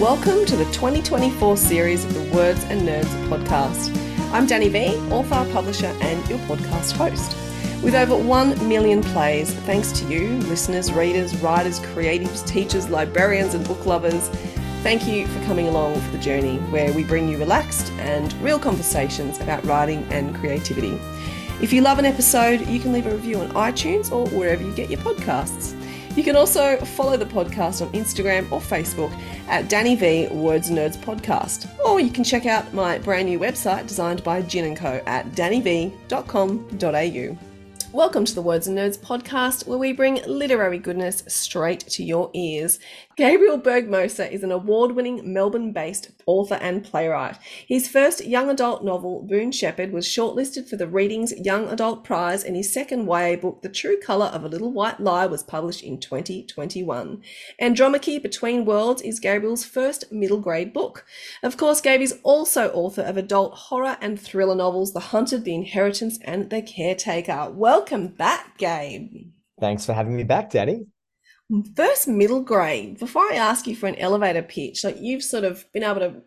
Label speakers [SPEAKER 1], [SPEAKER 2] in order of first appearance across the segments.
[SPEAKER 1] Welcome to the 2024 series of the Words and Nerds podcast. I'm Dani Vee, author, publisher, and your podcast host. With over 1 million plays, thanks to you, listeners, readers, writers, creatives, teachers, librarians, and book lovers, thank you for coming along for the journey where we bring you relaxed and real conversations about writing and creativity. If you love an episode, you can leave a review on iTunes or wherever you get your podcasts. You can also follow the podcast on Instagram or Facebook at Dani Vee Words Nerds Podcast. Or you can check out my brand new website designed by Gin & Co at danivee.com.au. Welcome to the Words and Nerds podcast, where we bring literary goodness straight to your ears. Gabriel Bergmoser is an award winning Melbourne based author and playwright. His first young adult novel, Boone Shepherd, was shortlisted for the Readings Young Adult Prize, and his second YA book, The True Colour of a Little White Lie, was published in 2021. Andromache Between Worlds is Gabriel's first middle grade book. Of course, Gabe is also author of adult horror and thriller novels, The Hunted, The Inheritance, and The Caretaker. Welcome back, Gabe.
[SPEAKER 2] Thanks for having me back, Dani.
[SPEAKER 1] First middle grade, before I ask you for an elevator pitch, like you've sort of been able to,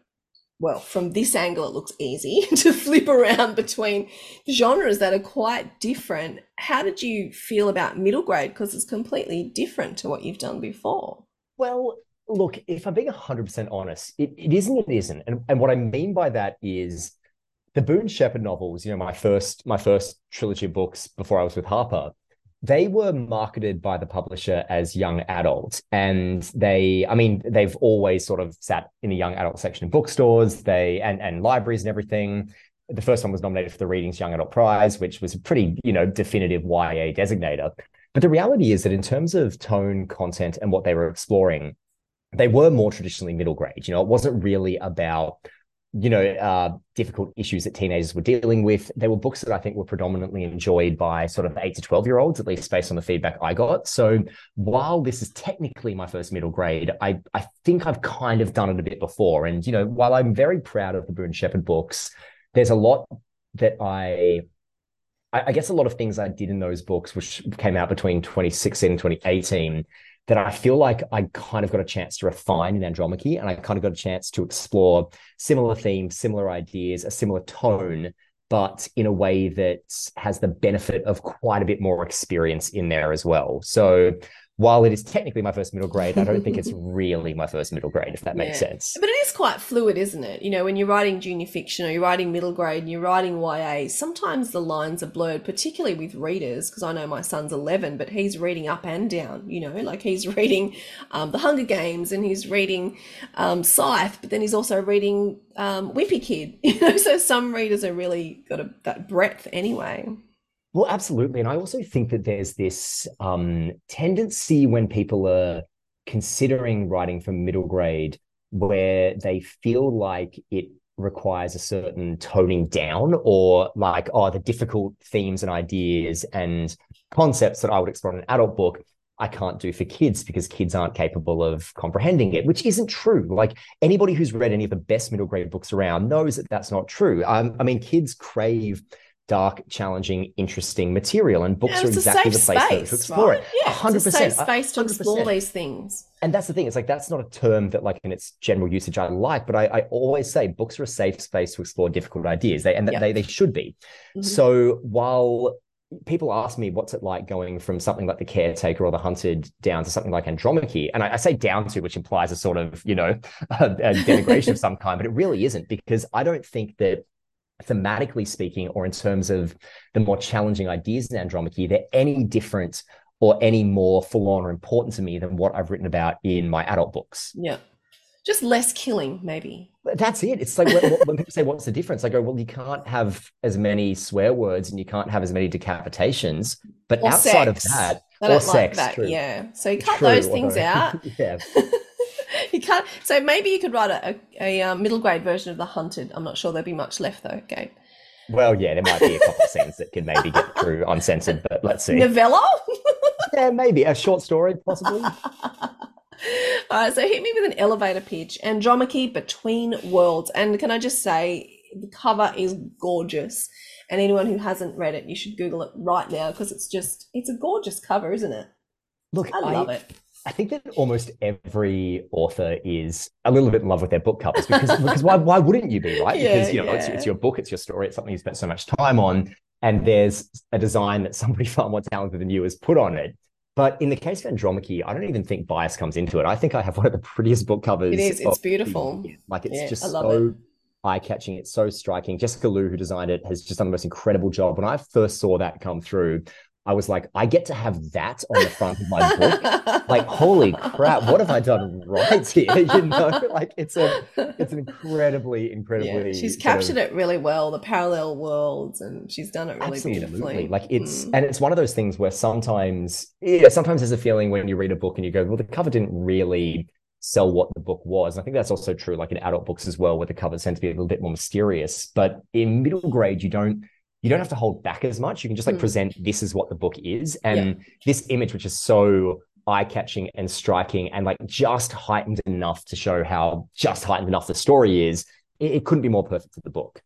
[SPEAKER 1] well, from this angle, it looks easy to flip around between genres that are quite different. How did you feel about middle grade? Because it's completely different to what you've done before.
[SPEAKER 2] Well, look, if I'm being 100% honest, it, it isn't, it isn't. And, and what I mean by that is the Boone Shepherd novels, you know, my first, my first trilogy of books before I was with Harper, they were marketed by the publisher as young adult and they i mean they've always sort of sat in the young adult section of bookstores. They and and libraries and everything. The first one was nominated for the readings young adult prize which was a pretty you know definitive ya designator. But the reality is that in terms of tone content and what they were exploring they were more traditionally middle grade. You know it wasn't really about you know, uh, difficult issues that teenagers were dealing with. They were books that I think were predominantly enjoyed by sort of eight to 12 year olds, at least based on the feedback I got. So while this is technically my first middle grade, I, I think I've kind of done it a bit before. And, you know, while I'm very proud of the Boone Shepherd books, there's a lot that I I guess a lot of things I did in those books, which came out between 2016 and 2018, that I feel like I kind of got a chance to refine in Andromache, and I kind of got a chance to explore similar themes, similar ideas, a similar tone, but in a way that has the benefit of quite a bit more experience in there as well. So while it is technically my first middle grade, I don't think it's really my first middle grade, if that yeah. makes sense.
[SPEAKER 1] But it is quite fluid, isn't it? You know, when you're writing junior fiction or you're writing middle grade and you're writing YA, sometimes the lines are blurred, particularly with readers, because I know my son's 11, but he's reading up and down, you know, like he's reading um, The Hunger Games and he's reading um, Scythe, but then he's also reading um, Wimpy Kid, you know, so some readers are really got a, that breadth anyway.
[SPEAKER 2] Well, absolutely. And I also think that there's this um, tendency when people are considering writing for middle grade where they feel like it requires a certain toning down or like, oh, the difficult themes and ideas and concepts that I would explore in an adult book. I can't do for kids because kids aren't capable of comprehending it, which isn't true. Like anybody who's read any of the best middle grade books around knows that that's not true. Um, I mean, kids crave dark, challenging, interesting material, and books yeah, are exactly the place space, to explore right? it.
[SPEAKER 1] Yeah, 100%, it's a safe space to 100%. explore these things.
[SPEAKER 2] And that's the thing. It's like that's not a term that, like in its general usage, I like. But I, I always say books are a safe space to explore difficult ideas. They and yep. they they should be. Mm-hmm. So while people ask me what's it like going from something like the caretaker or the hunted down to something like andromache and I, I say down to which implies a sort of you know a, a denigration of some kind but it really isn't because i don't think that thematically speaking, or in terms of the more challenging ideas in Andromache, they're any different or any more full on or important to me than what I've written about in my adult books.
[SPEAKER 1] Yeah. Just less killing, maybe.
[SPEAKER 2] That's it. It's like when, when, people say, What's the difference? I go, Well, you can't have as many swear words and you can't have as many decapitations. But or outside sex. of that, or sex.
[SPEAKER 1] Like that, yeah. So you cut true, those things out. yeah. you can't. So maybe you could write a, a, a, um, middle grade version of The Hunted. I'm not sure there'd be much left though. Okay.
[SPEAKER 2] Well, yeah, there might be a couple of scenes that could maybe get through uncensored, but let's see.
[SPEAKER 1] Novella?
[SPEAKER 2] yeah, maybe a short story, possibly.
[SPEAKER 1] All right, so hit me with an elevator pitch. Andromache Between Worlds. And can I just say, the cover is gorgeous. And anyone who hasn't read it, you should Google it right now because it's just, it's a gorgeous cover, isn't it?
[SPEAKER 2] Look,
[SPEAKER 1] I love I, it
[SPEAKER 2] I think that almost every author is a little bit in love with their book covers because because why why wouldn't you be right?
[SPEAKER 1] Yeah,
[SPEAKER 2] because you know
[SPEAKER 1] yeah.
[SPEAKER 2] it's, it's your book, it's your story, it's something you spent so much time on, and there's a design that somebody far more talented than you has put on it. But in the case of Andromache, I don't even think bias comes into it. I think I have one of the prettiest book covers.
[SPEAKER 1] It is. It's beautiful.
[SPEAKER 2] Like it's
[SPEAKER 1] Yeah,
[SPEAKER 2] just so
[SPEAKER 1] it.
[SPEAKER 2] eye-catching. It's so striking. Jessica Liu, who designed it, has just done the most incredible job. When I first saw that come through, I was like, I get to have that on the front of my book. Like, holy crap, what have I done right here? You know, like it's a it's an incredibly, incredibly
[SPEAKER 1] yeah, she's
[SPEAKER 2] sort of-
[SPEAKER 1] captured it really well, the parallel worlds, and she's done it really
[SPEAKER 2] Absolutely.
[SPEAKER 1] beautifully.
[SPEAKER 2] Like it's
[SPEAKER 1] Mm.
[SPEAKER 2] and it's one of those things where sometimes yeah, sometimes there's a feeling when you read a book and you go, well, the cover didn't really sell what the book was. I think that's also true like in adult books as well, where the covers tend to be a little bit more mysterious. But in middle grade, you don't you don't have to hold back as much. You can just like
[SPEAKER 1] Mm.
[SPEAKER 2] present this is what the book is. And this image, which is so eye-catching and striking and like just heightened enough to show how just heightened enough the story is, it, it couldn't be more perfect for the book.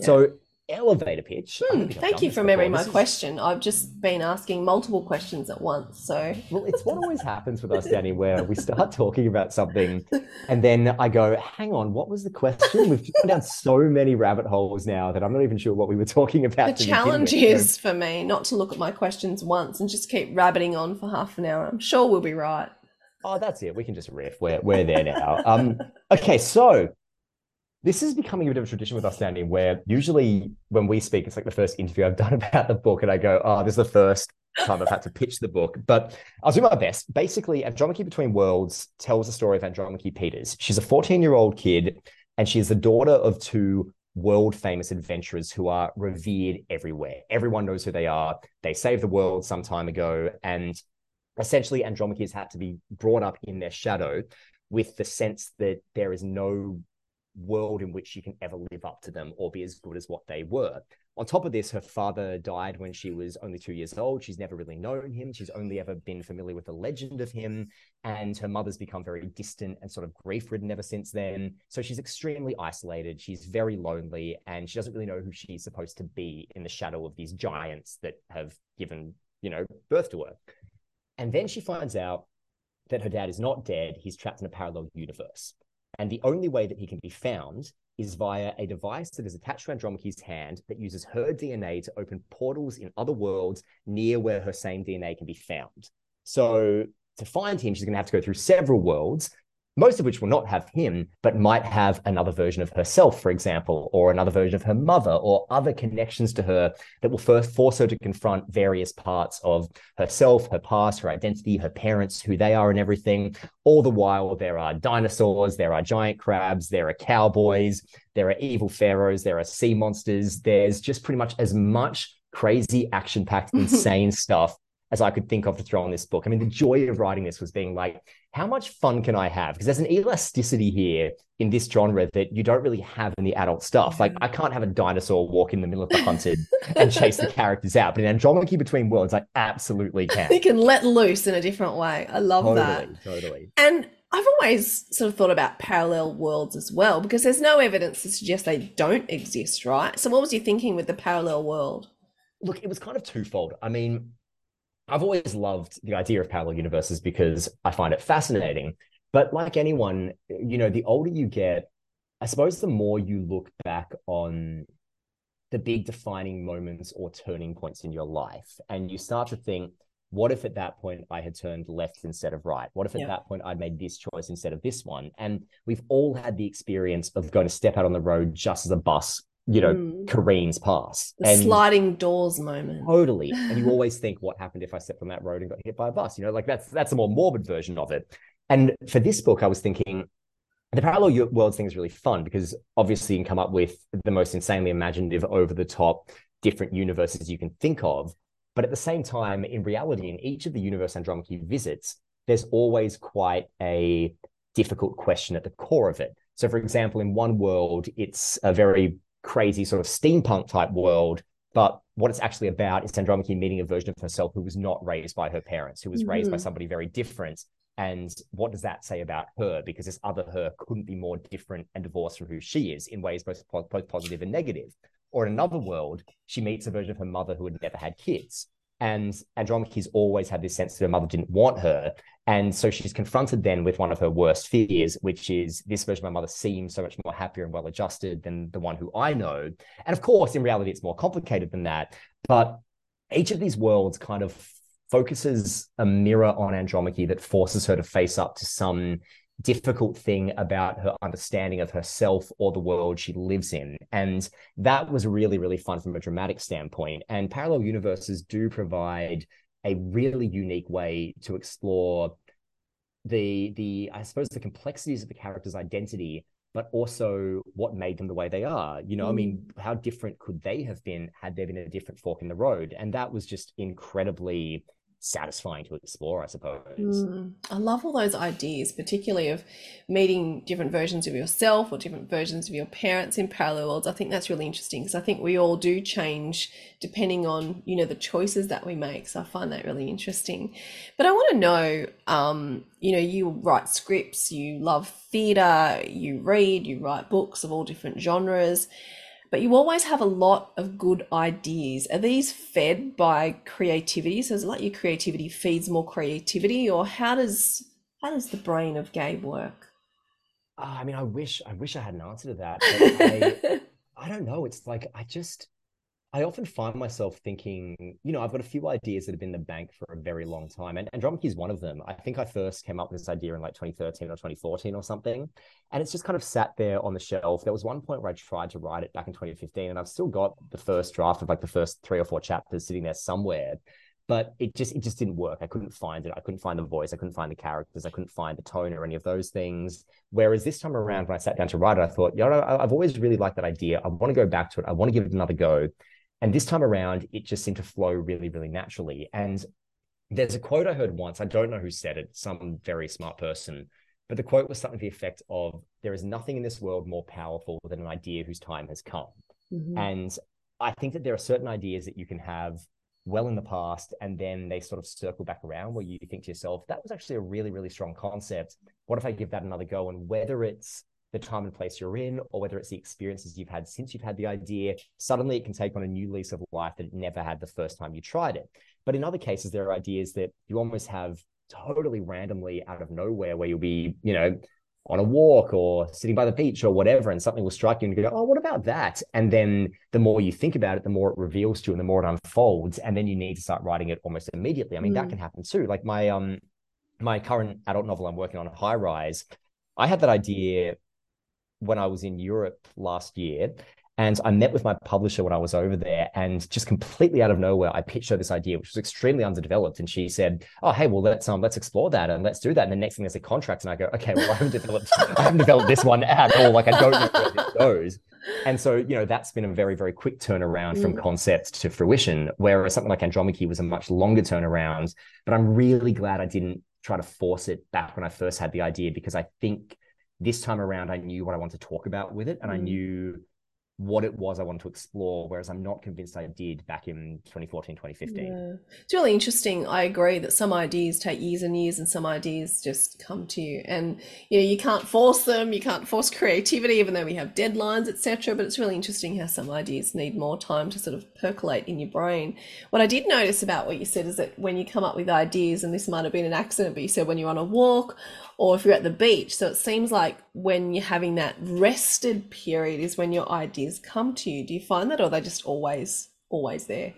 [SPEAKER 1] Yeah.
[SPEAKER 2] So elevator pitch.
[SPEAKER 1] Hmm,
[SPEAKER 2] don't think I've
[SPEAKER 1] thank you for remembering my
[SPEAKER 2] is-
[SPEAKER 1] question. I've just been asking multiple questions at once. So
[SPEAKER 2] Well, it's what always happens with us, Dani, where we start talking about something and then I go, hang on, what was the question? We've gone down so many rabbit holes now that I'm not even sure what we were talking about.
[SPEAKER 1] the challenge is for me not to look at my questions once and just keep rabbiting on for half an hour. I'm sure we'll be right.
[SPEAKER 2] Oh, that's it. We can just riff. We're, we're there now. Um, okay, so this is becoming a bit of a tradition with us, Dani, where usually when we speak, it's like the first interview I've done about the book, and I go, oh, this is the first time I've had to pitch the book. But I'll do my best. Basically, Andromache Between Worlds tells the story of Andromache Peters. She's a 14 year old kid, and she is the daughter of two world famous adventurers who are revered everywhere. Everyone knows who they are. They saved the world some time ago. And essentially, Andromache has had to be brought up in their shadow with the sense that there is no world in which she can ever live up to them or be as good as what they were. On top of this, her father died when she was only two years old. She's never really known him. She's only ever been familiar with the legend of him. And her mother's become very distant and sort of grief ridden ever since then. So she's extremely isolated. She's very lonely and she doesn't really know who she's supposed to be in the shadow of these giants that have given, you know, birth to her. And then she finds out that her dad is not dead. He's trapped in a parallel universe. And the only way that he can be found is via a device that is attached to Andromache's hand that uses her DNA to open portals in other worlds near where her same DNA can be found. So to find him, she's going to have to go through several worlds, most of which will not have him, but might have another version of herself, for example, or another version of her mother, or other connections to her that will first force her to confront various parts of herself, her past, her identity, her parents, who they are, and everything. All the while, there are dinosaurs, there are giant crabs, there are cowboys, there are evil pharaohs, there are sea monsters. There's just pretty much as much crazy, action packed, insane stuff as I could think of to throw on this book. I mean, the joy of writing this was being like, how much fun can I have? Because there's an elasticity here in this genre that you don't really have in the adult stuff. Like, I can't have a dinosaur walk in the middle of the hunted and chase the characters out. But in Andromache Between Worlds, I absolutely can.
[SPEAKER 1] You can let loose in a different way. I love
[SPEAKER 2] totally,
[SPEAKER 1] that.
[SPEAKER 2] totally.
[SPEAKER 1] And I've always sort of thought about parallel worlds as well because there's no evidence to suggest they don't exist, right? So, what was your thinking with the parallel world?
[SPEAKER 2] Look, it was kind of twofold. I mean, I've always loved the idea of parallel universes because I find it fascinating. But like anyone, you know, the older you get, I suppose the more you look back on the big defining moments or turning points in your life, and you start to think, what if at that point I had turned left instead of right? What if at
[SPEAKER 1] Yeah.
[SPEAKER 2] that point I'd made this choice instead of this one? And we've all had the experience of going to step out on the road just as a bus, you know,
[SPEAKER 1] Mm.
[SPEAKER 2] careens past.
[SPEAKER 1] The
[SPEAKER 2] and
[SPEAKER 1] sliding doors moment.
[SPEAKER 2] Totally. And you always think, what happened if I stepped on that road and got hit by a bus? You know, like that's that's a more morbid version of it. And for this book, I was thinking the parallel worlds thing is really fun because obviously you can come up with the most insanely imaginative, over the top, different universes you can think of. But at the same time, in reality, in each of the universe Andromache visits, there's always quite a difficult question at the core of it. So, for example, in one world, it's a very crazy sort of steampunk type world. But what it's actually about is Andromache meeting a version of herself who was not raised by her parents, who was raised by
[SPEAKER 1] Mhm.
[SPEAKER 2] somebody very different. And what does that say about her? Because this other her couldn't be more different and divorced from who she is in ways both, both positive and negative. Or in another world, she meets a version of her mother who had never had kids. And Andromache's always had this sense that her mother didn't want her. And so she's confronted then with one of her worst fears, which is this version of my mother seems so much more happier and well adjusted than the one who I know. And of course, in reality, it's more complicated than that. But each of these worlds kind of focuses a mirror on Andromache that forces her to face up to some difficult thing about her understanding of herself or the world she lives in. And that was really, really fun from a dramatic standpoint. And parallel universes do provide a really unique way to explore the the I suppose the complexities of the character's identity, but also what made them the way they are. You know, mm. I mean, mm. how different could they have been had there been a different fork in the road? And that was just incredibly satisfying to explore, I suppose. Mm,
[SPEAKER 1] I love all those ideas, particularly of meeting different versions of yourself or different versions of your parents in parallel worlds. I think that's really interesting because I think we all do change depending on you know the choices that we make. So I find that really interesting. But I want to know, um, you know, you write scripts, you love theatre, you read, you write books of all different genres but you always have a lot of good ideas. Are these fed by creativity? So is it like your creativity feeds more creativity, or how does how does the brain of Gabe work?
[SPEAKER 2] Uh, I mean, I wish I wish I had an answer to that. I, I don't know. It's like I just I often find myself thinking, you know, I've got a few ideas that have been in the bank for a very long time, and and Andromache is one of them. I think I first came up with this idea in like 2013 or 2014 or something, and it's just kind of sat there on the shelf. There was one point where I tried to write it back in 2015, and I've still got the first draft of like the first three or four chapters sitting there somewhere, but it just it just didn't work. I couldn't find it. I couldn't find the voice. I couldn't find the characters. I couldn't find the tone or any of those things. Whereas this time around, when I sat down to write it, I thought, you know, I've always really liked that idea. I want to go back to it. I want to give it another go. And this time around, it just seemed to flow really, really naturally. And there's a quote I heard once. I don't know who said it, some very smart person, but the quote was something to the effect of There is nothing in this world more powerful than an idea whose time has come. Mm-hmm. And I think that there are certain ideas that you can have well in the past and then they sort of circle back around where you think to yourself, that was actually a really, really strong concept. What if I give that another go? And whether it's the time and place you're in, or whether it's the experiences you've had since you've had the idea, suddenly it can take on a new lease of life that it never had the first time you tried it. But in other cases, there are ideas that you almost have totally randomly out of nowhere where you'll be, you know, on a walk or sitting by the beach or whatever, and something will strike you and you go, Oh, what about that? And then the more you think about it, the more it reveals to you and the more it unfolds. And then you need to start writing it almost immediately. I mean, mm. that can happen too. Like my um my current adult novel I'm working on, High Rise, I had that idea when I was in Europe last year. And I met with my publisher when I was over there, and just completely out of nowhere, I pitched her this idea, which was extremely underdeveloped. And she said, "Oh, hey, well, let's um, let's explore that and let's do that." And the next thing there's a contract, and I go, "Okay, well, I haven't developed, I haven't developed this one at all. Like, I don't know where this goes." And so, you know, that's been a very, very quick turnaround mm. from concept to fruition. Whereas something like Andromache was a much longer turnaround. But I'm really glad I didn't try to force it back when I first had the idea because I think this time around, I knew what I wanted to talk about with it, and mm. I knew what it was I wanted to explore, whereas I'm not convinced I did back in 2014, 2015. Yeah.
[SPEAKER 1] It's really interesting. I agree that some ideas take years and years and some ideas just come to you. And you know, you can't force them, you can't force creativity, even though we have deadlines, etc. But it's really interesting how some ideas need more time to sort of percolate in your brain. What I did notice about what you said is that when you come up with ideas, and this might have been an accident, but you said when you're on a walk or if you're at the beach. So it seems like when you're having that rested period is when your ideas come to you. Do you find that, or they're they just always, always there?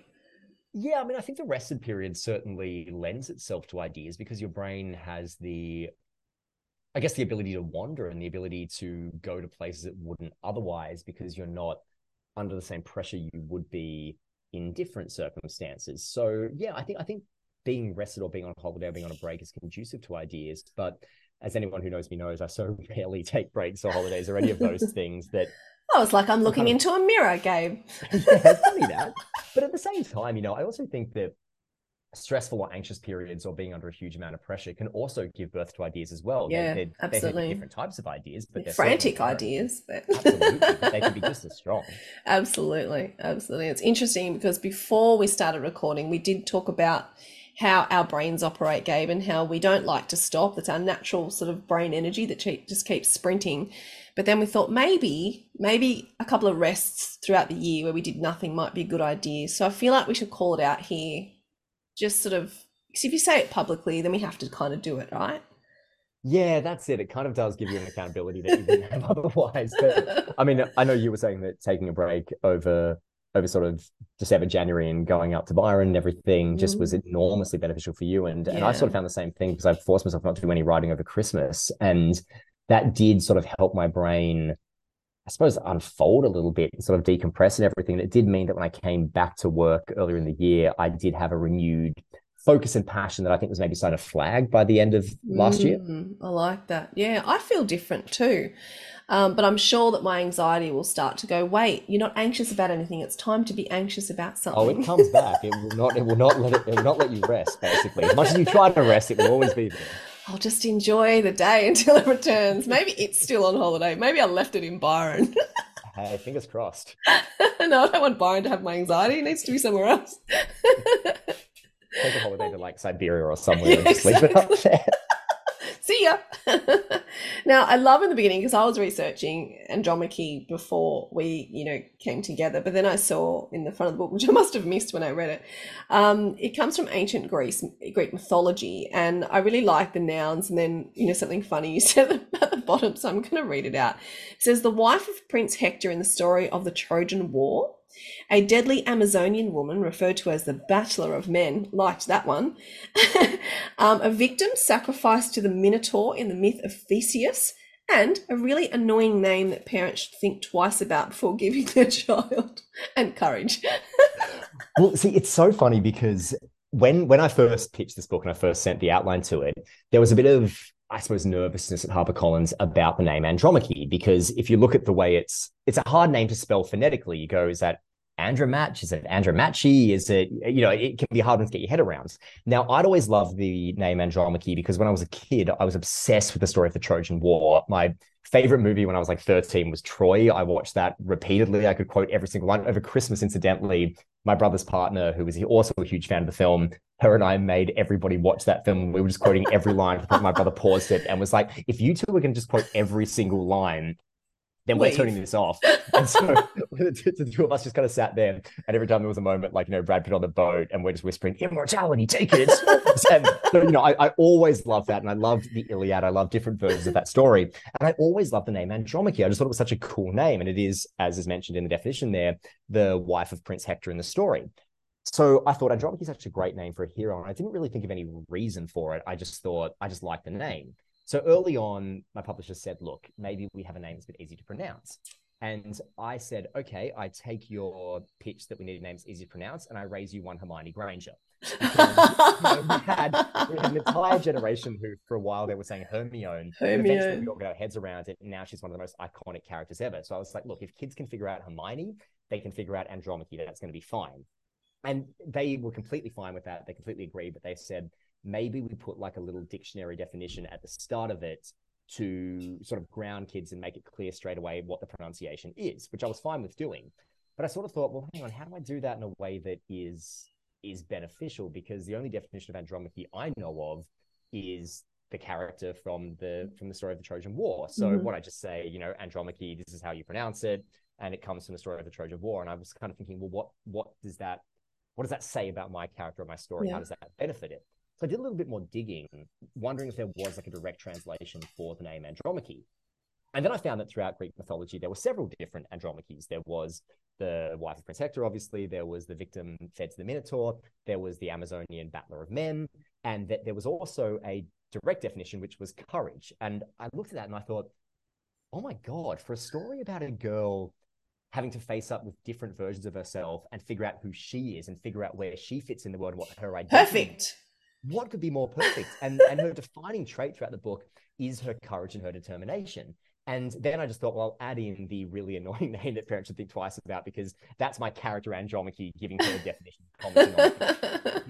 [SPEAKER 2] Yeah, I mean, I think the rested period certainly lends itself to ideas because your brain has the, I guess, the ability to wander and the ability to go to places it wouldn't otherwise because you're not under the same pressure you would be in different circumstances. So yeah, I think I think being rested or being on a holiday or being on a break is conducive to ideas, but as anyone who knows me knows, I so rarely take breaks or holidays or any of those things that.
[SPEAKER 1] I was like, I'm looking into a mirror, Gabe.
[SPEAKER 2] yeah, funny that. But at the same time, you know, I also think that stressful or anxious periods or being under a huge amount of pressure can also give birth to ideas as well.
[SPEAKER 1] Yeah, they're, they're,
[SPEAKER 2] absolutely. They're different types of ideas, but they're
[SPEAKER 1] frantic ideas. But
[SPEAKER 2] absolutely, they can be just as strong.
[SPEAKER 1] Absolutely, absolutely. It's interesting because before we started recording, we did talk about how our brains operate, Gabe, and how we don't like to stop. That's our natural sort of brain energy that just keeps sprinting. But then we thought maybe, maybe a couple of rests throughout the year where we did nothing might be a good idea. So I feel like we should call it out here just sort of because if you say it publicly, then we have to kind of do it, right?
[SPEAKER 2] Yeah, that's it. It kind of does give you an accountability that you didn't have otherwise. But I mean, I know you were saying that taking a break over over sort of December, January, and going up to Byron and everything just was
[SPEAKER 1] Mm.
[SPEAKER 2] enormously beneficial for you. And and I sort of found the same thing because I've forced myself not to do any writing over Christmas, and that did sort of help my brain. I suppose unfold a little bit and sort of decompress and everything. And it did mean that when I came back to work earlier in the year, I did have a renewed focus and passion that I think was maybe starting to flag by the end of last year.
[SPEAKER 1] Mm, I like that. Yeah, I feel different too. Um, but I'm sure that my anxiety will start to go, wait, you're not anxious about anything. It's time to be anxious about something.
[SPEAKER 2] Oh, it comes back. It will not. It will not let it. It will not let you rest. Basically, as much as you try to rest, it will always be there.
[SPEAKER 1] I'll just enjoy the day until it returns. Maybe it's still on holiday. Maybe I left it in Byron.
[SPEAKER 2] Hey, fingers crossed.
[SPEAKER 1] no, I don't want Byron to have my anxiety. It needs to be somewhere else.
[SPEAKER 2] Take a holiday to like Siberia or somewhere and just leave it up there.
[SPEAKER 1] See ya. now, I love in the beginning because I was researching Andromache before we, you know, came together. But then I saw in the front of the book, which I must have missed when I read it, um, it comes from ancient Greece, Greek mythology, and I really like the nouns. And then, you know, something funny you said at the bottom, so I'm going to read it out. It says, "The wife of Prince Hector in the story of the Trojan War." A deadly Amazonian woman, referred to as the Battler of Men, liked that one. um, a victim sacrificed to the Minotaur in the myth of Theseus, and a really annoying name that parents should think twice about before giving their child, and courage.
[SPEAKER 2] Well, see, it's so funny because when when I first pitched this book and I first sent the outline to it, there was a bit of I suppose nervousness at HarperCollins about the name Andromache because if you look at the way it's it's a hard name to spell phonetically. You go, is that Andromatch? Is it Andromachi? Is it you know it can be hard to get your head around. Now I'd always loved the name Andromache because when I was a kid, I was obsessed with the story of the Trojan War. My favorite movie when I was like 13 was Troy. I watched that repeatedly. I could quote every single line over Christmas, incidentally my brother's partner, who was also a huge fan of the film, her and I made everybody watch that film. We were just quoting every line. My brother paused it and was like, if you two are going to just quote every single line, then we're turning this off. And so the, two of us just kind of sat there. And every time there was a moment, like, you know, Brad Pitt on the boat and we're just whispering, immortality, take it. and so, you know, I, I always loved that. And I loved the Iliad. I love different versions of that story. And I always loved the name Andromache. I just thought it was such a cool name. And it is, as is mentioned in the definition there, the wife of Prince Hector in the story. So I thought Andromache is such a great name for a hero. And I didn't really think of any reason for it. I just thought, I just liked the name. So early on, my publisher said, look, maybe we have a name that's a bit easy to pronounce. And I said, okay, I take your pitch that we need a name that's easy to pronounce and I raise you one Hermione Granger. Because, we, had, we had an entire generation who, for a while, they were saying Hermione. and Eventually, we all got our heads around it. And now she's one of the most iconic characters ever. So I was like, look, if kids can figure out Hermione, they can figure out Andromache. That's going to be fine. And they were completely fine with that. They completely agreed, but they said maybe we put like a little dictionary definition at the start of it to sort of ground kids and make it clear straight away what the pronunciation is, which I was fine with doing. But I sort of thought, well, hang on, how do I do that in a way that is is beneficial? Because the only definition of Andromache I know of is the character from the from the story of the Trojan War. So
[SPEAKER 1] Mhm.
[SPEAKER 2] what I just say, you know, Andromache, this is how you pronounce it, and it comes from the story of the Trojan War. And I was kind of thinking, well, what what does that what does that say about my character or my story?
[SPEAKER 1] Yeah.
[SPEAKER 2] How does that benefit it? So I did a little bit more digging, wondering if there was like a direct translation for the name Andromache. And then I found that throughout Greek mythology, there were several different Andromaches. There was the wife of Prince Hector, obviously. There was the victim fed to the Minotaur. There was the Amazonian battler of men. And that there was also a direct definition, which was courage. And I looked at that and I thought, oh my God, for a story about a girl having to face up with different versions of herself and figure out who she is and figure out where she fits in the world and what her identity is
[SPEAKER 1] Perfect.
[SPEAKER 2] What could be more perfect? And and her defining trait throughout the book is her courage and her determination. And then I just thought, well, I'll add in the really annoying name that parents should think twice about because that's my character Andromache giving her a definition, commenting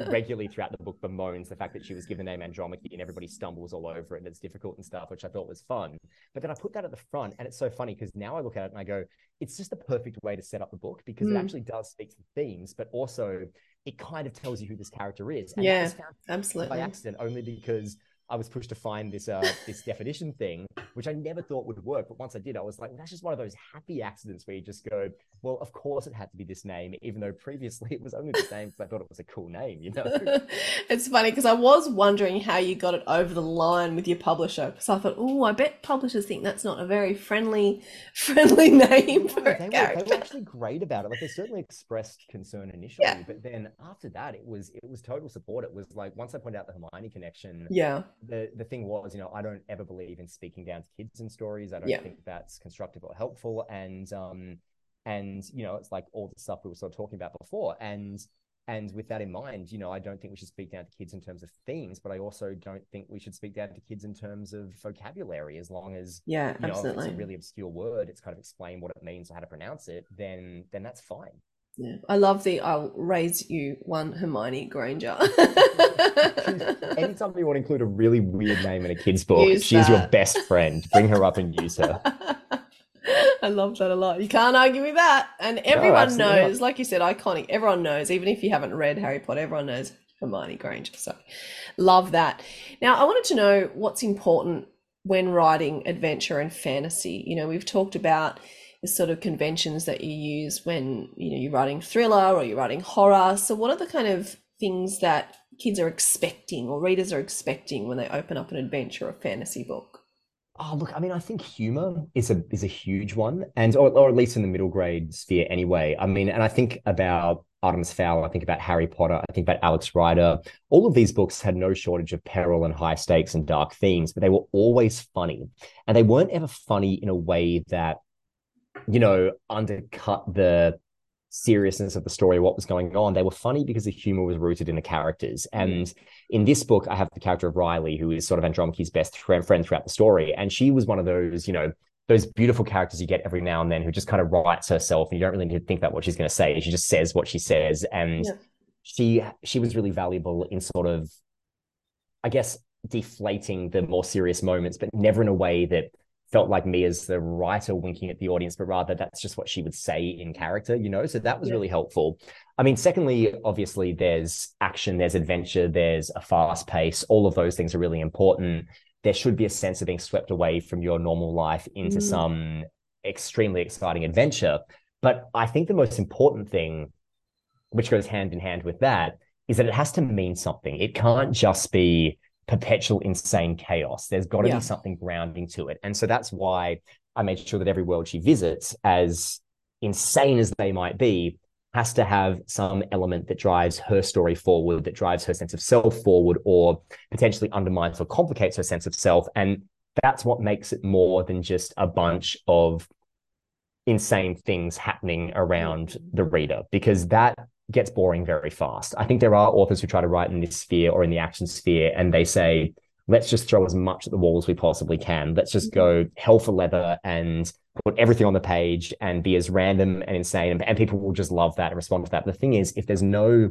[SPEAKER 2] regularly throughout the book bemoans the fact that she was given the name Andromache and everybody stumbles all over it and it's difficult and stuff, which I thought was fun. But then I put that at the front and it's so funny because now I look at it and I go, it's just the perfect way to set up the book because it
[SPEAKER 1] Mm.
[SPEAKER 2] actually does speak to the themes, but also it kind of tells you who this character is. And
[SPEAKER 1] Yeah,
[SPEAKER 2] was by accident only because I was pushed to find this uh this definition thing, which I never thought would work. But once I did, I was like, well, that's just one of those happy accidents where you just go, well, of course it had to be this name, even though previously it was only the name because I thought it was a cool name, you know.
[SPEAKER 1] it's funny because I was wondering how you got it over the line with your publisher because I thought, oh, I bet publishers think that's not a very friendly friendly name for a
[SPEAKER 2] they,
[SPEAKER 1] character.
[SPEAKER 2] were, they were actually great about it. Like they certainly expressed concern initially,
[SPEAKER 1] Yeah.
[SPEAKER 2] but then after that, it was it was total support. It was like once I pointed out the Hermione connection,
[SPEAKER 1] yeah,
[SPEAKER 2] the the thing was, you know, I don't ever believe in speaking down to kids in stories. I don't
[SPEAKER 1] Yeah.
[SPEAKER 2] think that's constructive or helpful. And um, and you know, it's like all the stuff we were sort of talking about before. And and with that in mind, you know, I don't think we should speak down to kids in terms of themes, but I also don't think we should speak down to kids in terms of vocabulary. As long as
[SPEAKER 1] yeah,
[SPEAKER 2] you know, if
[SPEAKER 1] absolutely.
[SPEAKER 2] it's a really obscure word, it's kind of explain what it means or how to pronounce it, then then that's fine.
[SPEAKER 1] Yeah, I love the I'll raise you one Hermione Granger.
[SPEAKER 2] Anytime you want to include a really weird name in a kid's book,
[SPEAKER 1] Use
[SPEAKER 2] she's your best friend. Bring her up and use her.
[SPEAKER 1] I love that a lot. You can't argue with that. And everyone
[SPEAKER 2] not.
[SPEAKER 1] knows, like you said, iconic. Everyone knows, even if you haven't read Harry Potter, everyone knows Hermione Granger. So love that. Now, I wanted to know what's important when writing adventure and fantasy. You know, we've talked about the sort of conventions that you use when, you know, you're writing thriller or you're writing horror. So what are the kind of things that kids are expecting or readers are expecting when they open up an adventure or fantasy book?
[SPEAKER 2] Oh, look, I mean, I think humor is a is a huge one, and or, or at least in the middle grade sphere anyway. I mean, and I think about Artemis Fowl, I think about Harry Potter, I think about Alex Rider. All of these books had no shortage of peril and high stakes and dark themes, but they were always funny, and they weren't ever funny in a way that, you know, undercut the seriousness of the story, what was going on. They were funny because the humor was rooted in the characters. And in this book, I have the character of Riley, who is sort of Andromache's best friend, friend throughout the story. And she was one of those, you know, those beautiful characters you get every now and then who just kind of writes herself and you don't really need to think about what she's going to say. She just says what she says. And
[SPEAKER 1] Yeah.
[SPEAKER 2] she she was really valuable in sort of, I guess, deflating the more serious moments, but never in a way that felt like me as the writer winking at the audience, but rather that's just what she would say in character, you know? So that was
[SPEAKER 1] Yeah.
[SPEAKER 2] really helpful. I mean, secondly, obviously, there's action, there's adventure, there's a fast pace. All of those things are really important. There should be a sense of being swept away from your normal life into
[SPEAKER 1] Mm.
[SPEAKER 2] some extremely exciting adventure. But I think the most important thing, which goes hand in hand with that, is that it has to mean something. It can't just be perpetual insane chaos. There's got to
[SPEAKER 1] Yeah.
[SPEAKER 2] be something grounding to it. And so that's why I made sure that every world she visits, as insane as they might be, has to have some element that drives her story forward, that drives her sense of self forward, or potentially undermines or complicates her sense of self. And that's what makes it more than just a bunch of insane things happening around the reader, because that gets boring very fast. I think there are authors who try to write in this sphere or in the action sphere, and they say, let's just throw as much at the wall as we possibly can. Let's just mm-hmm. go hell for leather and put everything on the page and be as random and insane. And, and people will just love that and respond to that. But The thing is, if there's no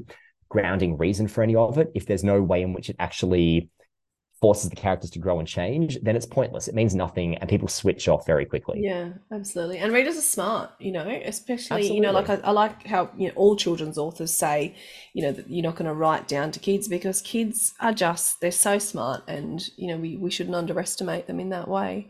[SPEAKER 2] grounding reason for any of it, if there's no way in which it actually forces the characters to grow and change, then it's pointless. It means nothing, and people switch off very quickly.
[SPEAKER 1] Yeah, absolutely. And readers are smart, you know, especially, you know, like I, I like how, you know, all children's authors say, you know, that you're not going to write down to kids because kids are just, they're so smart and, you know, we, we shouldn't underestimate them in that way.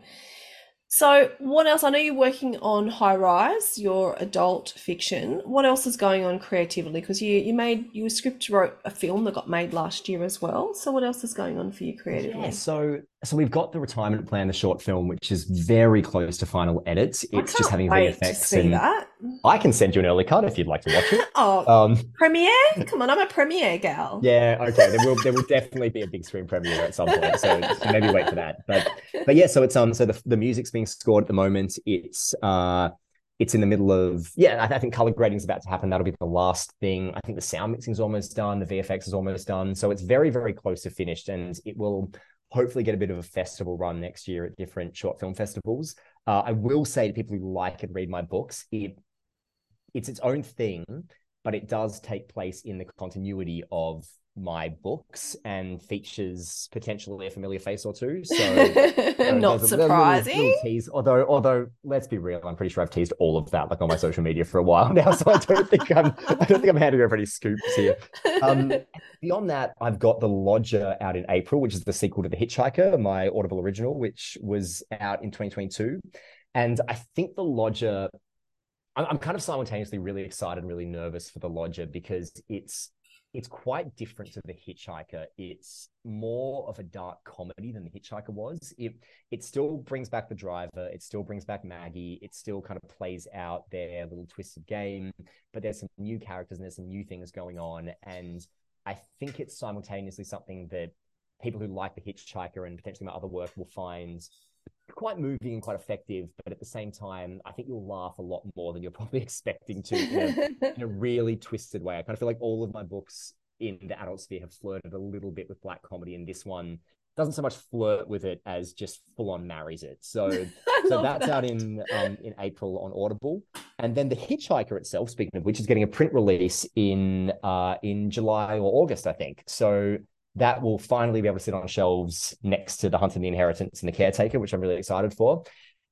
[SPEAKER 1] So, what else? I know you're working on High Rise, your adult fiction. What else is going on creatively? Because you you made you script wrote a film that got made last year as well. So, what else is going on for you creatively?
[SPEAKER 2] Yeah, so so we've got the retirement plan, the short film, which is very close to final edits. It's just having
[SPEAKER 1] wait to
[SPEAKER 2] VFX,
[SPEAKER 1] see
[SPEAKER 2] and
[SPEAKER 1] that.
[SPEAKER 2] I can send you an early cut if you'd like to watch it.
[SPEAKER 1] Oh,
[SPEAKER 2] Um,
[SPEAKER 1] premiere? Come on, I'm a premiere gal.
[SPEAKER 2] yeah, okay. There will there will definitely be a big screen premiere at some point, so, so maybe wait for that. But but yeah, so it's um so the the music's being scored at the moment. It's uh it's in the middle of yeah. I, I think color grading is about to happen. That'll be the last thing. I think the sound mixing is almost done. The VFX is almost done. So it's very very close to finished, and it will hopefully get a bit of a festival run next year at different short film festivals. Uh, I will say to people who like and read my books, it it's its own thing, but it does take place in the continuity of my books and features potentially a familiar face or two. So
[SPEAKER 1] not surprising. Little, little
[SPEAKER 2] tease, although although let's be real, I'm pretty sure I've teased all of that like on my social media for a while now. So I don't think I'm I don't think I'm handing over any scoops here. Um, beyond that, I've got The Lodger out in April, which is the sequel to The Hitchhiker, my Audible original, which was out in 2022. And I think The Lodger I'm kind of simultaneously really excited and really nervous for the Lodger because it's it's quite different to the Hitchhiker. It's more of a dark comedy than the Hitchhiker was. It it still brings back the driver. It still brings back Maggie. It still kind of plays out their little twisted game. But there's some new characters and there's some new things going on. And I think it's simultaneously something that people who like the Hitchhiker and potentially my other work will find quite moving and quite effective, but at the same time, I think you'll laugh a lot more than you're probably expecting to in a, in a really twisted way. I kind of feel like all of my books in the adult sphere have flirted a little bit with black comedy, and this one doesn't so much flirt with it as just full on marries it. So, so that's that. out in um, in April on Audible, and then the Hitchhiker itself, speaking of which, is getting a print release in uh, in July or August, I think. So that will finally be able to sit on shelves next to The Hunt and the Inheritance and The Caretaker, which I'm really excited for.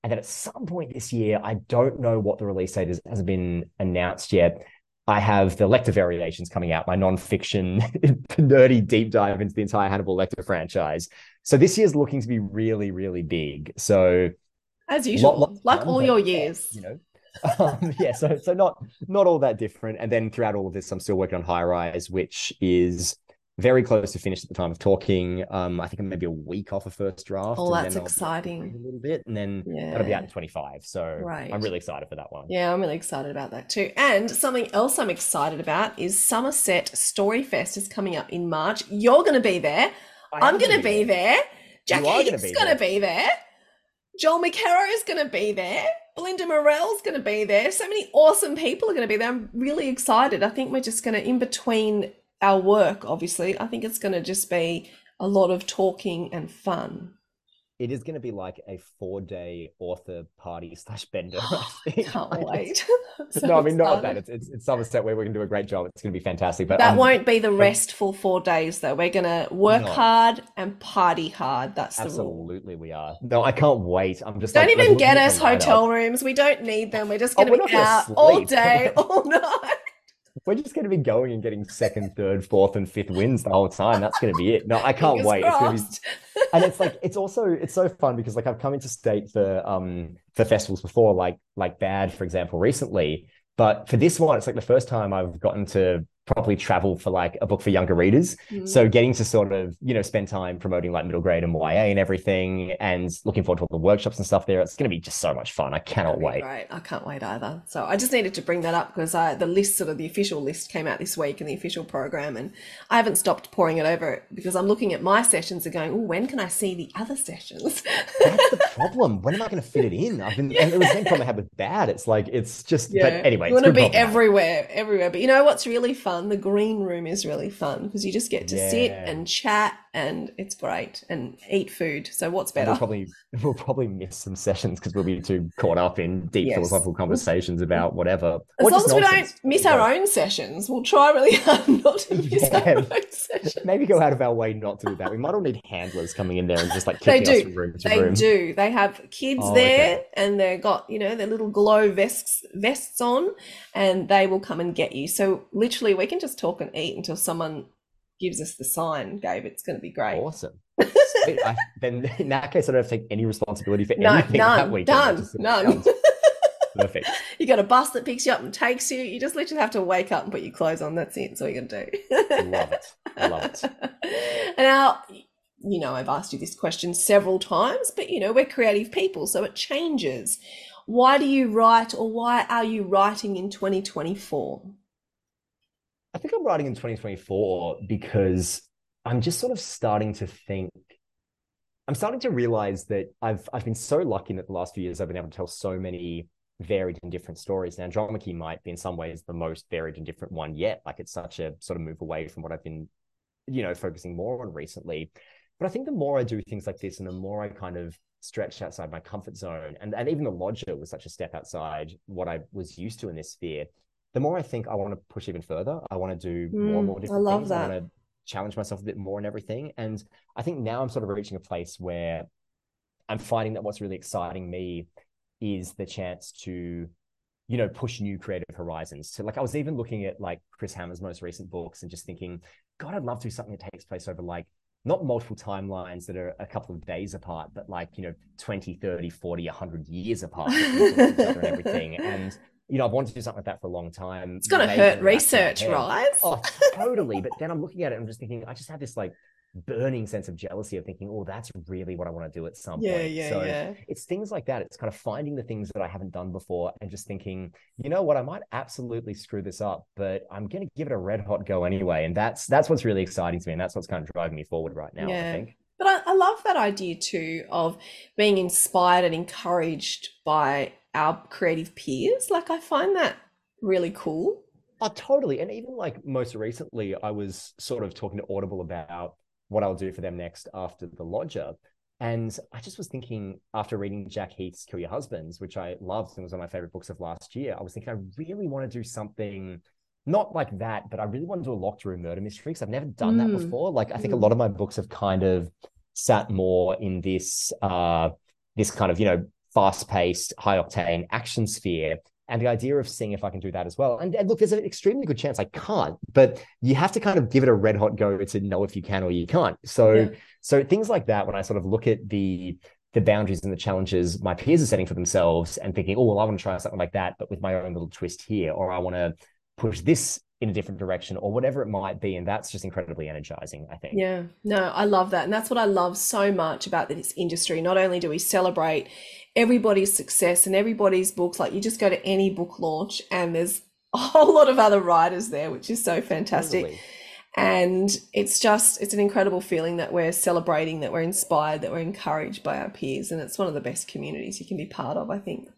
[SPEAKER 2] And then at some point this year, I don't know what the release date is, hasn't been announced yet. I have the Lecter Variations coming out, my nonfiction nerdy deep dive into the entire Hannibal Lecter franchise. So this year's looking to be really, really big. So
[SPEAKER 1] as usual, lot, lot like all your years,
[SPEAKER 2] you know. um, yeah, so so not not all that different. And then throughout all of this, I'm still working on High Rise, which is very close to finish at the time of talking. Um, I think I'm maybe a week off a first draft.
[SPEAKER 1] Oh, that's exciting.
[SPEAKER 2] A little bit, and then yeah. that'll be out in 25. So right. I'm really excited for that one.
[SPEAKER 1] Yeah, I'm really excited about that too. And something else I'm excited about is Somerset Storyfest is coming up in March. You're going to be there. I'm going to be there. there. Jackie's going to be there. Joel McKerrow is going to be there. Belinda Murrell's going to be there. So many awesome people are going to be there. I'm really excited. I think we're just going to, in between our work, obviously, I think it's going to just be a lot of talking and fun.
[SPEAKER 2] It is going to be like a four-day author party slash bender.
[SPEAKER 1] I Can't wait.
[SPEAKER 2] so no, I mean not that. It's, it's it's Somerset where we're going to do a great job. It's going to be fantastic. But
[SPEAKER 1] that um, won't be the restful four days though. We're going to work no. hard and party hard. That's the
[SPEAKER 2] absolutely we are. No, I can't wait. I'm just
[SPEAKER 1] don't
[SPEAKER 2] like,
[SPEAKER 1] even like, get us hotel rooms. We don't need them. We're just going to oh, be out all day, all night
[SPEAKER 2] we're just going to be going and getting second, third, fourth, and fifth wins the whole time. That's going to be it. No, I can't wait. It's going to be, and it's like it's also it's so fun because like I've come into state for um for festivals before, like like Bad, for example, recently. But for this one, it's like the first time I've gotten to properly travel for like a book for younger readers. Mm-hmm. So getting to sort of, you know, spend time promoting like middle grade and YA and everything and looking forward to all the workshops and stuff there. It's going to be just so much fun. I cannot wait.
[SPEAKER 1] Right. I can't wait either. So I just needed to bring that up because I, the list, sort of the official list came out this week and the official program. And I haven't stopped pouring it over because I'm looking at my sessions and going, oh, when can I see the other sessions?
[SPEAKER 2] That's the problem. When am I going to fit it in? I've been, yeah. and it was the same problem I had with bad. It's like, it's just, yeah. but anyway,
[SPEAKER 1] you want to be everywhere, everywhere. But you know what's really fun? Fun. The green room is really fun because you just get to yeah. sit and chat and it's great and eat food. So what's better?
[SPEAKER 2] We'll probably we'll probably miss some sessions because we'll be too caught up in deep yes. philosophical conversations about whatever.
[SPEAKER 1] As long as we don't miss our own sessions, we'll try really hard not to miss yeah. our own sessions.
[SPEAKER 2] Maybe go out of our way not to do that. We might all need handlers coming in there and just like kicking
[SPEAKER 1] they
[SPEAKER 2] do. us from room to
[SPEAKER 1] they
[SPEAKER 2] room.
[SPEAKER 1] They do. They have kids oh, there okay. and they've got you know their little glow vests vests on, and they will come and get you. So literally, we can just talk and eat until someone gives us the sign, Gabe, it's going to be great.
[SPEAKER 2] Awesome. I, then in that case, I don't have to take any responsibility for no, anything none, that weekend.
[SPEAKER 1] None, none.
[SPEAKER 2] Perfect.
[SPEAKER 1] you got a bus that picks you up and takes you. You just literally have to wake up and put your clothes on. That's it. That's all you got to
[SPEAKER 2] do. love it. I love it.
[SPEAKER 1] And now, you know, I've asked you this question several times, but you know, we're creative people, so it changes. Why do you write, or why are you writing in 2024?
[SPEAKER 2] I think I'm writing in 2024 because I'm just sort of starting to think. I'm starting to realize that I've I've been so lucky that the last few years I've been able to tell so many varied and different stories. Now, Andromache might be in some ways the most varied and different one yet. Like it's such a sort of move away from what I've been, you know, focusing more on recently. But I think the more I do things like this and the more I kind of stretch outside my comfort zone, and, and even the Lodger was such a step outside what I was used to in this sphere, the more I think I want to push even further. I want to do mm, more and more different
[SPEAKER 1] I love
[SPEAKER 2] things.
[SPEAKER 1] That.
[SPEAKER 2] I want to challenge myself a bit more and everything. And I think now I'm sort of reaching a place where I'm finding that what's really exciting me is the chance to you know push new creative horizons so like i was even looking at like chris hammer's most recent books and just thinking god i'd love to do something that takes place over like not multiple timelines that are a couple of days apart but like you know 20 30 40 100 years apart and everything and you know, I've wanted to do something like that for a long time.
[SPEAKER 1] It's going to hurt research, right?
[SPEAKER 2] Oh, totally. But then I'm looking at it, I'm just thinking, I just have this like burning sense of jealousy of thinking, oh, that's really what I want to do at some
[SPEAKER 1] yeah,
[SPEAKER 2] point.
[SPEAKER 1] Yeah,
[SPEAKER 2] so
[SPEAKER 1] yeah.
[SPEAKER 2] it's things like that. It's kind of finding the things that I haven't done before and just thinking, you know what, I might absolutely screw this up, but I'm going to give it a red hot go anyway. And that's that's what's really exciting to me, and that's what's kind of driving me forward right now.
[SPEAKER 1] Yeah.
[SPEAKER 2] I think.
[SPEAKER 1] But I, I love that idea too of being inspired and encouraged by our creative peers. Like I find that really cool.
[SPEAKER 2] Oh, totally. And even like most recently, I was sort of talking to Audible about what I'll do for them next after The Lodger. And I just was thinking, after reading Jack Heath's Kill Your Husbands, which I loved and was one of my favorite books of last year, I was thinking, I really want to do something not like that, but I really want to do a locked room murder mystery because I've never done mm. that before. Like, I think mm. a lot of my books have kind of sat more in this, uh, this kind of, you know, fast paced, high octane action sphere and the idea of seeing if I can do that as well. And, and, look, there's an extremely good chance I can't, but you have to kind of give it a red hot go to know if you can or you can't. So, yeah. so things like that, when I sort of look at the the boundaries and the challenges my peers are setting for themselves and thinking, oh, well, I want to try something like that, but with my own little twist here, or I want to push this in a different direction or whatever it might be and that's just incredibly energizing i think.
[SPEAKER 1] Yeah. No i love that and that's what i love so much about this industry. Not only do we celebrate everybody's success and everybody's books like you just go to any book launch and there's a whole lot of other writers there which is so fantastic. Totally. and it's just it's an incredible feeling that we're celebrating that we're inspired that we're encouraged by our peers and it's one of the best communities you can be part of i think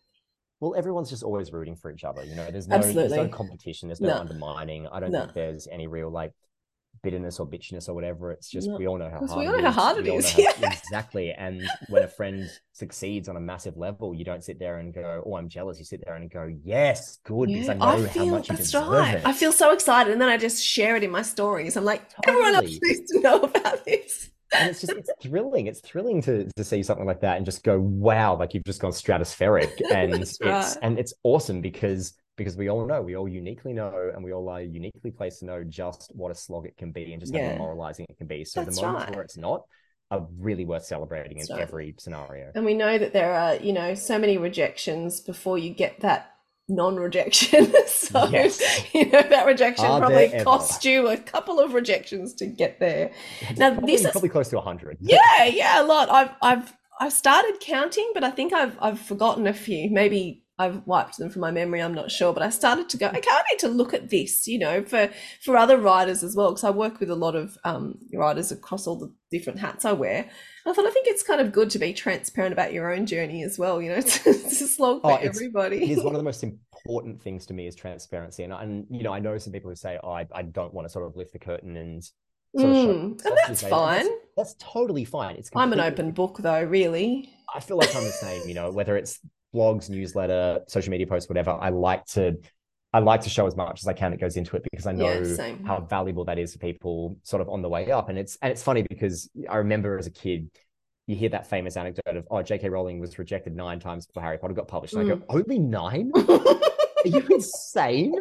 [SPEAKER 2] well, everyone's just always rooting for each other. You know, there's no there's no competition, there's no, no. undermining. I don't no. think there's any real like bitterness or bitchiness or whatever. It's just no. we all know how hard
[SPEAKER 1] we all know how hard it is.
[SPEAKER 2] Yeah. exactly. And when a friend succeeds on a massive level, you don't sit there and go, "Oh, I'm jealous." You sit there and go, "Yes, good," yeah, because I know I feel, how much you deserve right. it.
[SPEAKER 1] I feel so excited, and then I just share it in my stories. I'm like, totally. everyone else needs to know about this
[SPEAKER 2] and it's just it's thrilling it's thrilling to to see something like that and just go wow like you've just gone stratospheric and it's and it's awesome because because we all know we all uniquely know and we all are uniquely placed to know just what a slog it can be and just yeah. how demoralizing it can be so That's the moments right. where it's not are really worth celebrating That's in right. every scenario
[SPEAKER 1] and we know that there are you know so many rejections before you get that non-rejection. so yes. you know that rejection Are probably cost you a couple of rejections to get there.
[SPEAKER 2] now probably, this is probably close to a hundred.
[SPEAKER 1] Yeah, yeah, a lot. I've I've I've started counting, but I think I've I've forgotten a few. Maybe I've wiped them from my memory. I'm not sure, but I started to go. Okay, I need to look at this. You know, for for other writers as well, because I work with a lot of um, writers across all the different hats I wear. I thought I think it's kind of good to be transparent about your own journey as well. You know, it's, it's a slog for oh, everybody.
[SPEAKER 2] It is one of the most important things to me is transparency, and and you know I know some people who say, oh, I I don't want to sort of lift the curtain and.
[SPEAKER 1] Mm, and that's fine.
[SPEAKER 2] That's, that's, totally fine. It's
[SPEAKER 1] I'm an open book though, really.
[SPEAKER 2] I feel like I'm the same. You know, whether it's blogs, newsletter, social media posts, whatever. I like to I like to show as much as I can that goes into it because I know yeah, how valuable that is for people sort of on the way up. And it's and it's funny because I remember as a kid, you hear that famous anecdote of oh, J.K. Rowling was rejected nine times before Harry Potter got published. And mm. I go, mm. only nine? Are you insane?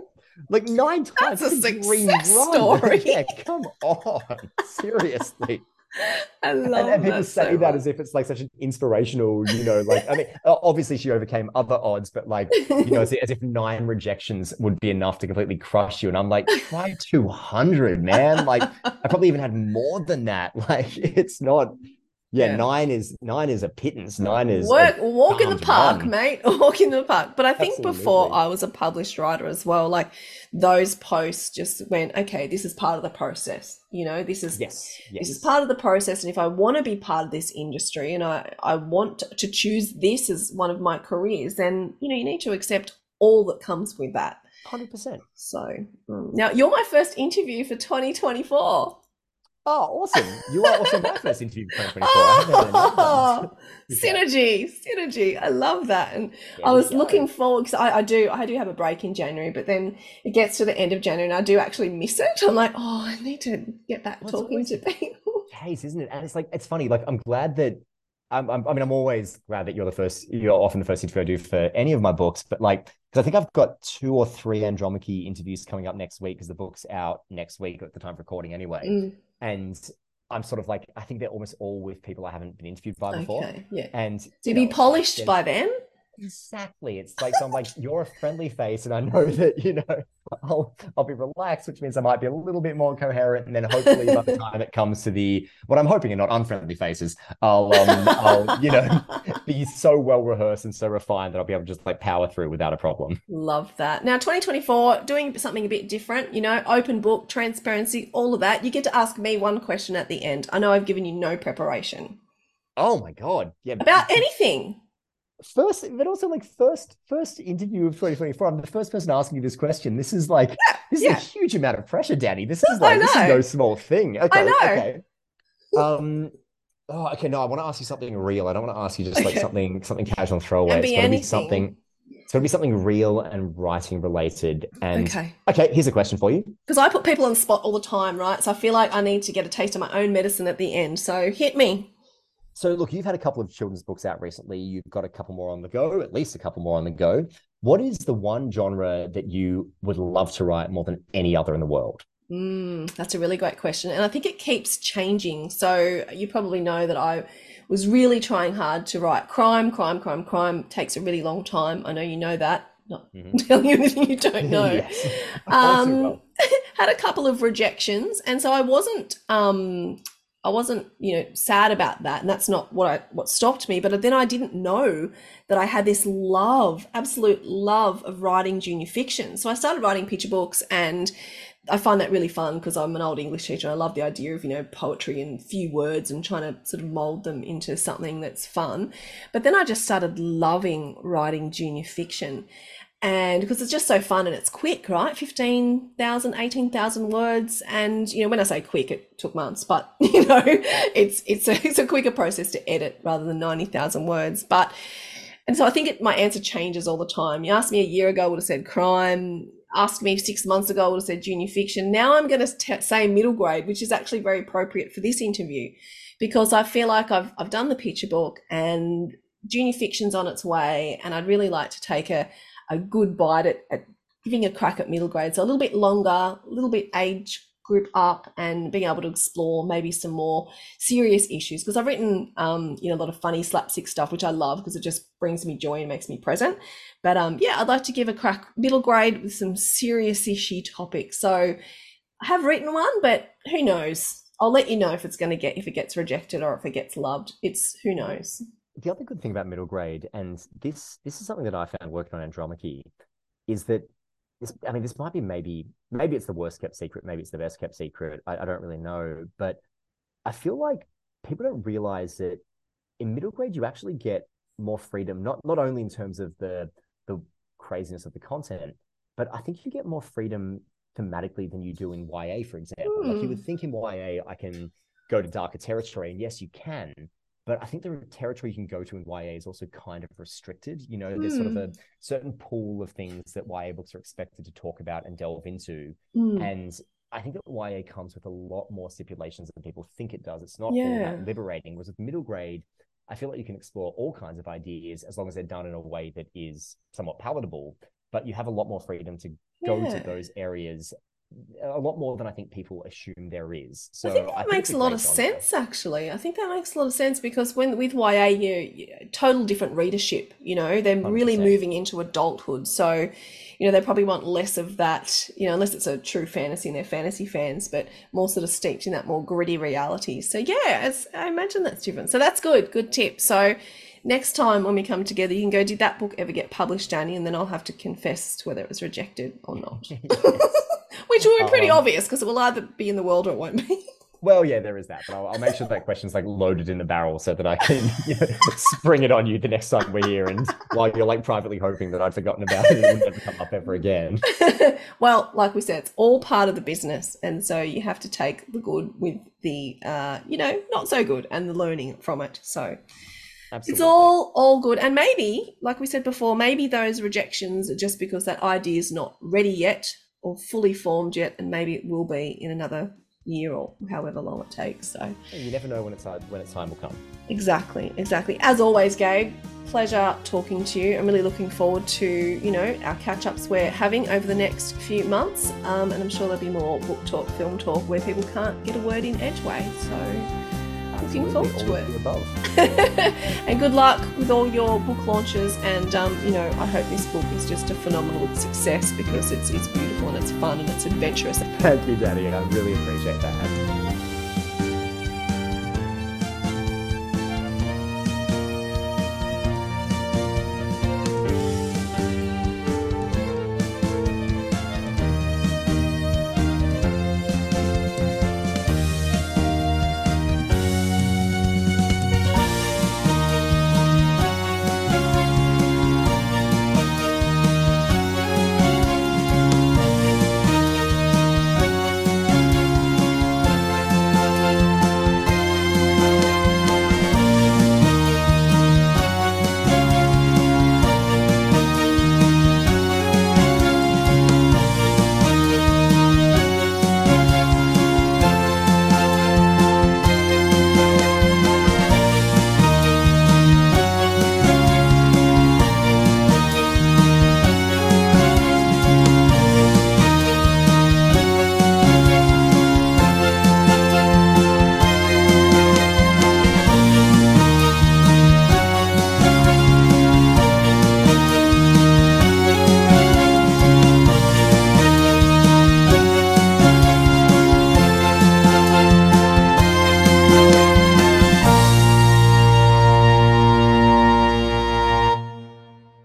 [SPEAKER 2] Like nine times.
[SPEAKER 1] That's a success story.
[SPEAKER 2] yeah, come on. Seriously.
[SPEAKER 1] I love
[SPEAKER 2] and, and
[SPEAKER 1] people
[SPEAKER 2] say
[SPEAKER 1] so
[SPEAKER 2] that as if it's like such an inspirational, you know, like I mean, obviously she overcame other odds, but like you know, as, as if nine rejections would be enough to completely crush you. And I'm like, try two hundred, man. Like I probably even had more than that. Like it's not yeah, yeah, nine is nine is a pittance. Nine is
[SPEAKER 1] work walk in the park, run. mate. Walk in the park. But I think Absolutely. before I was a published writer as well, like those posts just went, okay, this is part of the process. You know, this is
[SPEAKER 2] yes,
[SPEAKER 1] yes. this is part of the process. And if I want to be part of this industry and I, I want to choose this as one of my careers, then you know, you need to accept all that comes with that.
[SPEAKER 2] Hundred percent.
[SPEAKER 1] So mm. now you're my first interview for 2024.
[SPEAKER 2] Oh, awesome. You are also my first interview for 2024. Oh,
[SPEAKER 1] synergy, synergy. I love that. And there I was looking forward because I, I, do I do have a break in January, but then it gets to the end of January and I do actually miss it. I'm like, oh, I need to get back well, talking to people.
[SPEAKER 2] Case, isn't it? And it's like it's funny. Like I'm glad that I'm, I'm, i mean, I'm always glad that you're the first. You're often the first interview I do for any of my books, but like, because I think I've got two or three Andromache interviews coming up next week because the book's out next week at the time of recording anyway. Mm. And I'm sort of like, I think they're almost all with people I haven't been interviewed by before. Okay,
[SPEAKER 1] yeah.
[SPEAKER 2] And
[SPEAKER 1] to be know, polished like, by then.
[SPEAKER 2] Exactly. It's like so I'm like, you're a friendly face, and I know that, you know, I'll I'll be relaxed, which means I might be a little bit more coherent. And then hopefully by the time it comes to the what I'm hoping are not unfriendly faces, I'll um I'll, you know, be so well rehearsed and so refined that I'll be able to just like power through without a problem.
[SPEAKER 1] Love that. Now 2024, doing something a bit different, you know, open book, transparency, all of that. You get to ask me one question at the end. I know I've given you no preparation.
[SPEAKER 2] Oh my god. Yeah.
[SPEAKER 1] About anything
[SPEAKER 2] first but also like first first interview of 2024 i'm the first person asking you this question this is like yeah, this yeah. is a huge amount of pressure Dani this is like this is no small thing okay I know. okay um oh okay no i want to ask you something real i don't want to ask you just like something something casual and throwaway it's to be something it's to be something real and writing related. And okay, okay here's a question for you.
[SPEAKER 1] Because I put people on the spot all the time, right? So I feel like I need to get a taste of my own medicine at the end. So hit me.
[SPEAKER 2] So, look, you've had a couple of children's books out recently. You've got a couple more on the go, at least a couple more on the go. What is the one genre that you would love to write more than any other in the world?
[SPEAKER 1] Mm, that's a really great question. And I think it keeps changing. So, you probably know that I was really trying hard to write crime, crime, crime, crime. takes a really long time. I know you know that. Not mm-hmm. telling you anything you don't know. yes. um, well. had a couple of rejections. And so I wasn't um, I wasn't, you know, sad about that, and that's not what I what stopped me. But then I didn't know that I had this love, absolute love of writing junior fiction. So I started writing picture books, and I find that really fun because I'm an old English teacher. I love the idea of you know poetry and few words and trying to sort of mold them into something that's fun. But then I just started loving writing junior fiction, and because it's just so fun and it's quick right? 15,000 18,000 words. And you know when I say quick it took months but you know it's it's a, it's a quicker process to edit rather than 90,000 words. But and so I think it, my answer changes all the time. You asked me a year ago I would have said crime. Asked me six months ago I would have said junior fiction. Now I'm going to say middle grade which is actually very appropriate for this interview because I feel like I've I've done the picture book and junior fiction's on its way and I'd really like to take a a good bite at, at giving a crack at middle grade. So a little bit longer, a little bit age group up and being able to explore maybe some more serious issues. Because I've written um, you know a lot of funny slapstick stuff which I love because it just brings me joy and makes me present. But um, yeah I'd like to give a crack middle grade with some serious issue topics. So I have written one but who knows? I'll let you know if it's going to get if it gets rejected or if it gets loved. It's who knows
[SPEAKER 2] the other good thing about middle grade, and this this is something that I found working on Andromache, is that this. I mean, this might be maybe maybe it's the worst kept secret, maybe it's the best kept secret. I, I don't really know, but I feel like people don't realize that in middle grade you actually get more freedom, not not only in terms of the the craziness of the content, but I think you get more freedom thematically than you do in YA, for example. Mm. Like you hmm. would think in YA, I can go to darker territory, and yes, you can, but I think the territory you can go to in YA is also kind of restricted. You know, mm. there's sort of a hmm. certain pool of things that YA books are expected to talk about and delve into. Mm. And I think that YA comes with a lot more stipulations than people think it does. It's not yeah. that liberating. Whereas with middle grade, I feel like you can explore all kinds of ideas as long as they're done in a way that is somewhat palatable. But you have a lot more freedom to go yeah. to those areas a lot more than I think people assume there is. So
[SPEAKER 1] I think that I makes a lot of sense. Actually, I think that makes a lot of sense because when with YA, you, you total different readership. You know, they're 100%. really moving into adulthood. So, you know, they probably want less of that. You know, unless it's a true fantasy and they're fantasy fans, but more sort of steeped in that more gritty reality. So yeah, I imagine that's different. So that's good. Good tip. So next time when we come together, you can go, did that book ever get published, Dani? And then I'll have to confess whether it was rejected or not. Which will be pretty um, obvious because it will either be in the world or it won't be.
[SPEAKER 2] well, yeah, there is that, but I'll, I'll, make sure that question's like loaded in the barrel so that I can you know, spring it on you the next time we're here. And while you're like privately hoping that I'd forgotten about it, it would never come up ever again.
[SPEAKER 1] well, like we said, it's all part of the business, and so you have to take the good with the, uh, you know, not so good, and the learning from it. So. Absolutely. It's all all good, and maybe, like we said before, maybe those rejections are just because that idea is not ready yet or fully formed yet, and maybe it will be in another year or however long it takes. So
[SPEAKER 2] you never know when it's when its time will come.
[SPEAKER 1] Exactly, exactly. As always, Gabe, pleasure talking to you. I'm really looking forward to you know our catch ups we're having over the next few months, um, and I'm sure there'll be more book talk, film talk where people can't get a word in edgeway. So looking forward to it. and good luck with all your book launches. And um, you know, I hope this book is just a phenomenal success because it's it's beautiful and it's fun and it's adventurous.
[SPEAKER 2] Thank you, Dani. I really appreciate that.